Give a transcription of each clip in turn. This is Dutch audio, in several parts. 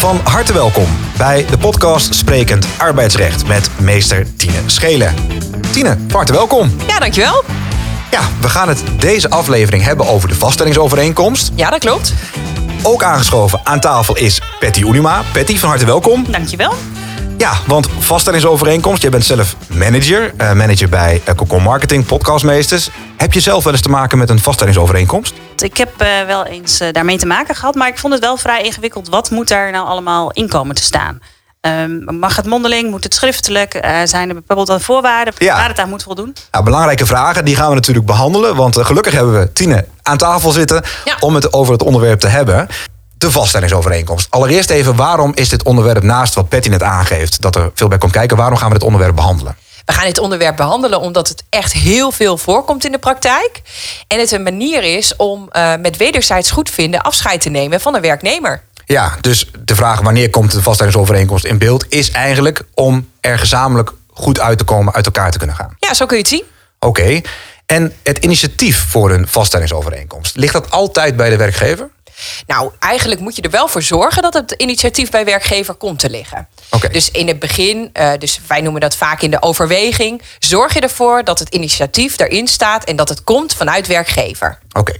Van harte welkom bij de podcast Sprekend Arbeidsrecht met meester Tine Schelen. Tine, van harte welkom. Ja, dankjewel. Ja, we gaan het deze aflevering hebben over de vaststellingsovereenkomst. Ja, dat klopt. Ook aangeschoven aan tafel is Patty Unima. Patty, van harte welkom. Dankjewel. Ja, want vaststellingsovereenkomst, jij bent zelf manager, eh, manager bij uh, Cocon Marketing, podcastmeesters. Heb je zelf wel eens te maken met een vaststellingsovereenkomst? Ik heb uh, wel eens daarmee te maken gehad, maar ik vond het wel vrij ingewikkeld. Wat moet daar nou allemaal in komen te staan? Um, mag het mondeling? Moet het schriftelijk? Uh, zijn er bijvoorbeeld voorwaarden Ja. waar het aan moet voldoen? Nou, belangrijke vragen, die gaan we natuurlijk behandelen. Want eh, gelukkig hebben we Tine aan tafel zitten Ja. om het over het onderwerp te hebben. De vaststellingsovereenkomst. Allereerst even, waarom is dit onderwerp naast wat Patty net aangeeft... dat er veel bij komt kijken, waarom gaan we dit onderwerp behandelen? We gaan dit onderwerp behandelen omdat het echt heel veel voorkomt in de praktijk. En het een manier is om uh, met wederzijds goedvinden afscheid te nemen van een werknemer. Ja, dus de vraag wanneer komt de vaststellingsovereenkomst in beeld... is eigenlijk om er gezamenlijk goed uit te komen, uit elkaar te kunnen gaan. Ja, zo kun je het zien. Oké, en het initiatief voor een vaststellingsovereenkomst... ligt dat altijd bij de werkgever? Nou, eigenlijk moet je er wel voor zorgen dat het initiatief bij werkgever komt te liggen. Oké. Dus in het begin, uh, dus wij noemen dat vaak in de overweging, zorg je ervoor dat het initiatief erin staat en dat het komt vanuit werkgever. Oké.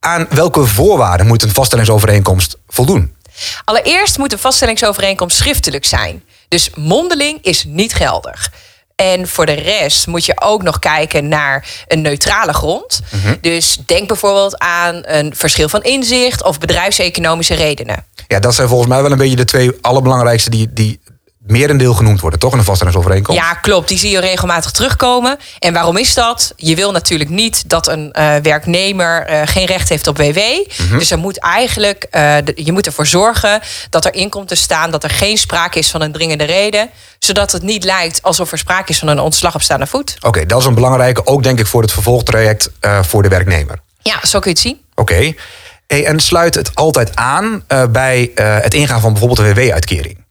Aan welke voorwaarden moet een vaststellingsovereenkomst voldoen? Allereerst moet een vaststellingsovereenkomst schriftelijk zijn. Dus mondeling is niet geldig. En voor de rest moet je ook nog kijken naar een neutrale grond. Mhm. Mm -hmm. Dus denk bijvoorbeeld aan een verschil van inzicht of bedrijfseconomische redenen. Ja, dat zijn volgens mij wel een beetje de twee allerbelangrijkste die, die merendeel genoemd worden, toch? In een vaststellingsovereenkomst. Ja, klopt. Die zie je regelmatig terugkomen. En waarom is dat? Je wil natuurlijk niet dat een uh, werknemer uh, geen recht heeft op WW. Mm -hmm. Dus er moet eigenlijk, uh, de, je moet ervoor zorgen dat er in komt te staan dat er geen sprake is van een dringende reden. Zodat het niet lijkt alsof er sprake is van een ontslag op staande voet. Oké, okay, dat is een belangrijke, ook denk ik voor het vervolgtraject voor de werknemer. Ja, zo kun je het zien. Oké. Okay. Hey, en sluit het altijd aan bij het ingaan van bijvoorbeeld een WW-uitkering?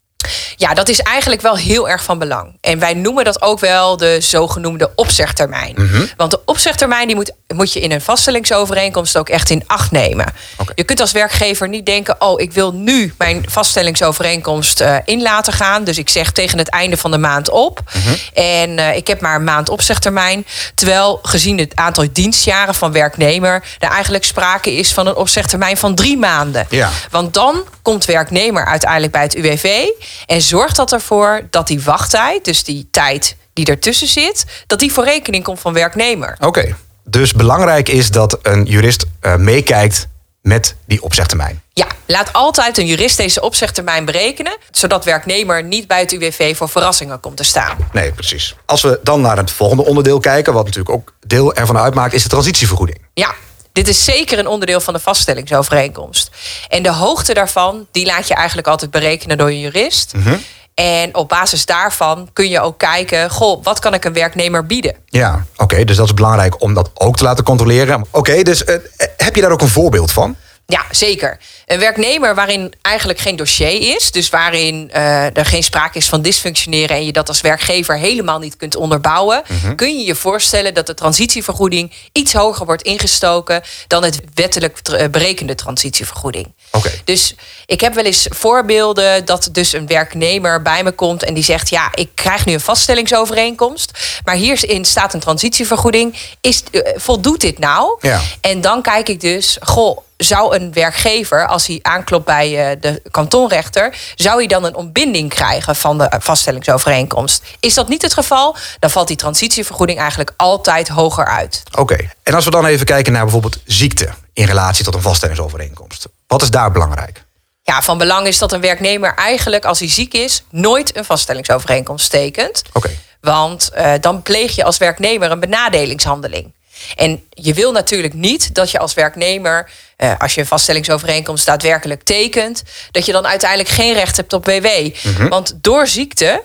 Ja, dat is eigenlijk wel heel erg van belang. En wij noemen dat ook wel de zogenoemde opzegtermijn. Mm -hmm. Want de opzegtermijn die moet, moet je in een vaststellingsovereenkomst ook echt in acht nemen. Okay. Je kunt als werkgever niet denken: oh, ik wil nu mijn vaststellingsovereenkomst uh, in laten gaan. Dus ik zeg tegen het einde van de maand op. Mm -hmm. En uh, ik heb maar een maand opzegtermijn. Terwijl gezien het aantal dienstjaren van werknemer er eigenlijk sprake is van een opzegtermijn van drie maanden. Ja. Want dan komt werknemer uiteindelijk bij het UWV. En zorgt dat ervoor dat die wachttijd, dus die tijd die ertussen zit, dat die voor rekening komt van werknemer. Oké, okay. Dus belangrijk is dat een jurist uh, meekijkt met die opzegtermijn. Ja, laat altijd een jurist deze opzegtermijn berekenen, zodat werknemer niet bij het UWV voor verrassingen komt te staan. Nee, precies. Als we dan naar het volgende onderdeel kijken, wat natuurlijk ook deel ervan uitmaakt, is de transitievergoeding. Ja, dit is zeker een onderdeel van de vaststellingsovereenkomst. En de hoogte daarvan, die laat je eigenlijk altijd berekenen door een jurist. Mm -hmm. En op basis daarvan kun je ook kijken, goh, wat kan ik een werknemer bieden? Ja, oké, dus dat is belangrijk om dat ook te laten controleren. Oké, dus uh, heb je daar ook een voorbeeld van? Ja, zeker. Een werknemer waarin eigenlijk geen dossier is, dus waarin uh, er geen sprake is van dysfunctioneren en je dat als werkgever helemaal niet kunt onderbouwen, mm -hmm. kun je je voorstellen dat de transitievergoeding iets hoger wordt ingestoken dan het wettelijk berekende transitievergoeding. Okay. Dus ik heb wel eens voorbeelden dat dus een werknemer bij me komt en die zegt: Ja, ik krijg nu een vaststellingsovereenkomst, maar hierin staat een transitievergoeding. Is, uh, voldoet dit nou? Ja. En dan kijk ik dus, goh zou een werkgever, als hij aanklopt bij uh, de kantonrechter, zou hij dan een ontbinding krijgen van de vaststellingsovereenkomst? Is dat niet het geval, dan valt die transitievergoeding eigenlijk altijd hoger uit. Oké, okay. en als we dan even kijken naar bijvoorbeeld ziekte in relatie tot een vaststellingsovereenkomst, wat is daar belangrijk? Ja, van belang is dat een werknemer eigenlijk, als hij ziek is, nooit een vaststellingsovereenkomst tekent. Oké. Okay. Want uh, dan pleeg je als werknemer een benadelingshandeling. En je wil natuurlijk niet dat je als werknemer, uh, als je een vaststellingsovereenkomst daadwerkelijk tekent, dat je dan uiteindelijk geen recht hebt op WW. Mhm. Mm -hmm. Want door ziekte,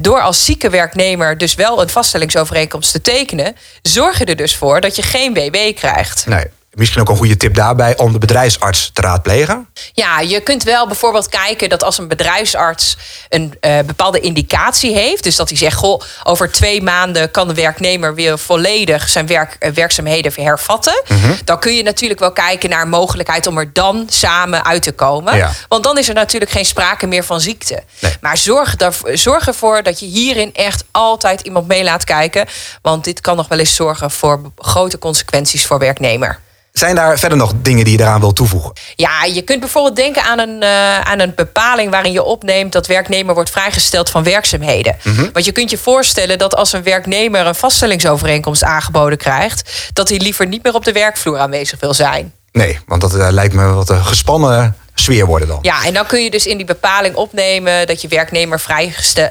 door als zieke werknemer dus wel een vaststellingsovereenkomst te tekenen, zorg je er dus voor dat je geen WW krijgt. Nee. Misschien ook een goede tip daarbij om de bedrijfsarts te raadplegen? Ja, je kunt wel bijvoorbeeld kijken dat als een bedrijfsarts een uh, bepaalde indicatie heeft, dus dat hij zegt: Goh, over twee maanden kan de werknemer weer volledig zijn werk, uh, werkzaamheden hervatten. Mm Dan kun je natuurlijk wel kijken naar een mogelijkheid om er dan samen uit te komen. Ja. Want dan is er natuurlijk geen sprake meer van ziekte. Nee. Maar zorg, daarvoor, zorg ervoor dat je hierin echt altijd iemand mee laat kijken. Want dit kan nog wel eens zorgen voor grote consequenties voor werknemer. Zijn daar verder nog dingen die je daaraan wil toevoegen? Ja, je kunt bijvoorbeeld denken aan een, uh, aan een bepaling waarin je opneemt dat werknemer wordt vrijgesteld van werkzaamheden. Mm Want je kunt je voorstellen dat als een werknemer een vaststellingsovereenkomst aangeboden krijgt, dat hij liever niet meer op de werkvloer aanwezig wil zijn. Nee, want dat uh, lijkt me wat een gespannen sfeer worden dan. Ja, en dan kun je dus in die bepaling opnemen dat je werknemer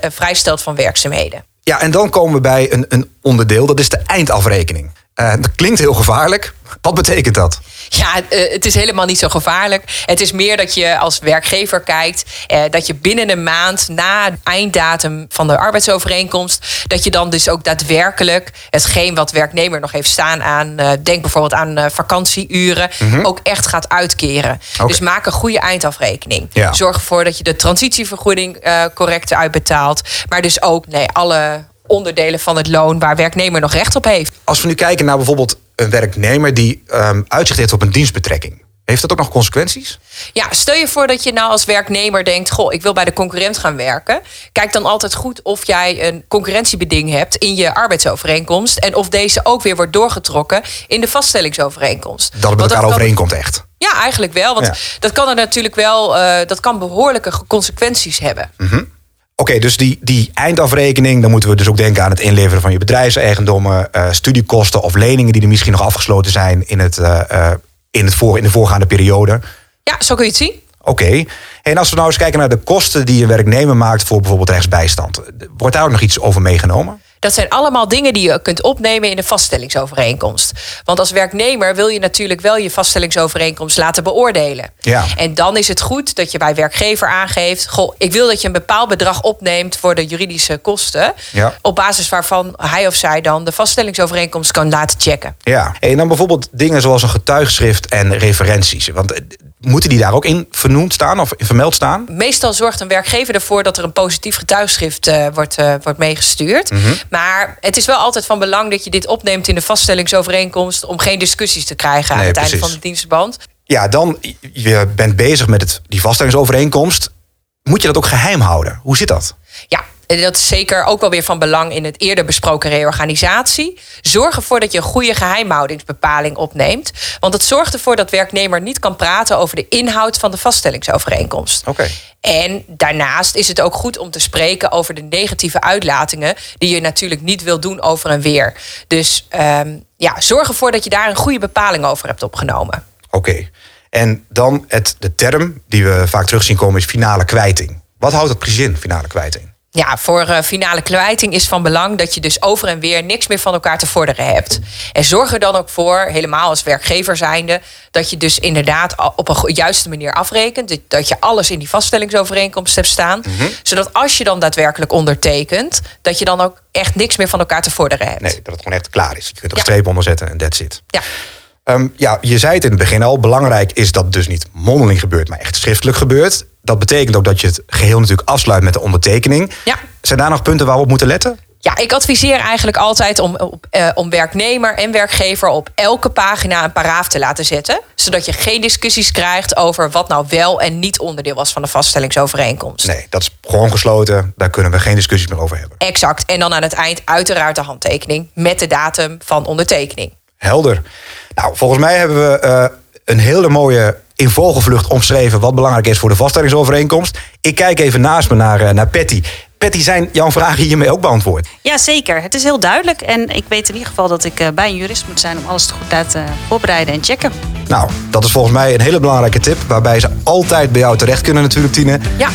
vrijstelt van werkzaamheden. Ja, en dan komen we bij een, een onderdeel, dat is de eindafrekening. Uh, dat klinkt heel gevaarlijk. Wat betekent dat? Ja, uh, het is helemaal niet zo gevaarlijk. Het is meer dat je als werkgever kijkt uh, dat je binnen een maand na einddatum van de arbeidsovereenkomst, dat je dan dus ook daadwerkelijk hetgeen wat werknemer nog heeft staan aan, denk bijvoorbeeld aan vakantieuren, mm -hmm. ook echt gaat uitkeren. Okay. Dus maak een goede eindafrekening. Ja. Zorg ervoor dat je de transitievergoeding correct uitbetaalt, maar dus ook nee, alle onderdelen van het loon waar werknemer nog recht op heeft. Als we nu kijken naar bijvoorbeeld een werknemer die um, uitzicht heeft op een dienstbetrekking. Heeft dat ook nog consequenties? Ja, stel je voor dat je nou als werknemer denkt: Goh, ik wil bij de concurrent gaan werken. Kijk dan altijd goed of jij een concurrentiebeding hebt in je arbeidsovereenkomst. En of deze ook weer wordt doorgetrokken in de vaststellingsovereenkomst. Dat het met elkaar overeenkomt, echt. Ja, eigenlijk wel. Want ja. dat kan er natuurlijk wel, uh, dat kan behoorlijke consequenties hebben. Mm -hmm. Oké, okay, dus die, die eindafrekening, dan moeten we dus ook denken aan het inleveren van je bedrijfseigendommen, uh, studiekosten of leningen die er misschien nog afgesloten zijn in, het, uh, uh, in, het voor, in de voorgaande periode. Ja, zo kun je het zien. Oké. Okay. En als we nou eens kijken naar de kosten die een werknemer maakt voor bijvoorbeeld rechtsbijstand, wordt daar ook nog iets over meegenomen? Dat zijn allemaal dingen die je kunt opnemen in een vaststellingsovereenkomst. Want als werknemer wil je natuurlijk wel je vaststellingsovereenkomst laten beoordelen. Ja. En dan is het goed dat je bij werkgever aangeeft: Goh, ik wil dat je een bepaald bedrag opneemt voor de juridische kosten. Ja. Op basis waarvan hij of zij dan de vaststellingsovereenkomst kan laten checken. Ja, en dan bijvoorbeeld dingen zoals een getuigschrift en referenties. Want Moeten die daar ook in vernoemd staan of in vermeld staan? Meestal zorgt een werkgever ervoor dat er een positief getuigschrift uh, wordt, uh, wordt meegestuurd. Mm -hmm. Maar het is wel altijd van belang dat je dit opneemt in de vaststellingsovereenkomst. om geen discussies te krijgen aan nee, het precies. einde van de dienstverband. Ja, dan je bent bezig met het, die vaststellingsovereenkomst. Moet je dat ook geheim houden? Hoe zit dat? Ja, en dat is zeker ook wel weer van belang in het eerder besproken reorganisatie. Zorg ervoor dat je een goede geheimhoudingsbepaling opneemt. Want het zorgt ervoor dat werknemer niet kan praten over de inhoud van de vaststellingsovereenkomst. Oké. Okay. En daarnaast is het ook goed om te spreken over de negatieve uitlatingen die je natuurlijk niet wil doen over en weer. Dus um, ja, zorg ervoor dat je daar een goede bepaling over hebt opgenomen. Oké. Okay. En dan het, de term die we vaak terug zien komen is finale kwijting. Wat houdt dat precies in, finale kwijting? Ja, voor uh, finale kwijting is van belang dat je dus over en weer niks meer van elkaar te vorderen hebt. En zorg er dan ook voor, helemaal als werkgever zijnde, dat je dus inderdaad op een juiste manier afrekent. Dat je alles in die vaststellingsovereenkomst hebt staan. Mm -hmm. Zodat als je dan daadwerkelijk ondertekent, dat je dan ook echt niks meer van elkaar te vorderen hebt. Nee, dat het gewoon echt klaar is. Je kunt er ja. een streep onder zetten en that's it. Ja. Um, ja, je zei het in het begin al. Belangrijk is dat dus niet mondeling gebeurt, maar echt schriftelijk gebeurt. Dat betekent ook dat je het geheel natuurlijk afsluit met de ondertekening. Ja. Zijn daar nog punten waar we moeten letten? Ja, ik adviseer eigenlijk altijd om, op, uh, om werknemer en werkgever op elke pagina een paraaf te laten zetten. Zodat je geen discussies krijgt over wat nou wel en niet onderdeel was van de vaststellingsovereenkomst. Nee, dat is gewoon gesloten. Daar kunnen we geen discussies meer over hebben. Exact. En dan aan het eind uiteraard de handtekening met de datum van ondertekening. Helder. Nou, volgens mij hebben we uh, een hele mooie in vogelvlucht omschreven wat belangrijk is voor de vaststellingsovereenkomst. Ik kijk even naast me naar, uh, naar Patty. Patty, zijn jouw vragen hiermee ook beantwoord? Ja, zeker. Het is heel duidelijk. En ik weet in ieder geval dat ik uh, bij een jurist moet zijn om alles te goed laten voorbereiden en checken. Nou, dat is volgens mij een hele belangrijke tip. Waarbij ze altijd bij jou terecht kunnen natuurlijk, Tine. Ja.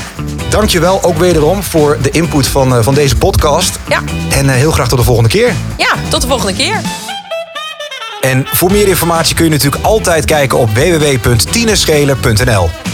Dankjewel ook wederom voor de input van, van deze podcast. Ja. En heel graag tot de volgende keer. Ja, tot de volgende keer. En voor meer informatie kun je natuurlijk altijd kijken op www.tinescheler.nl.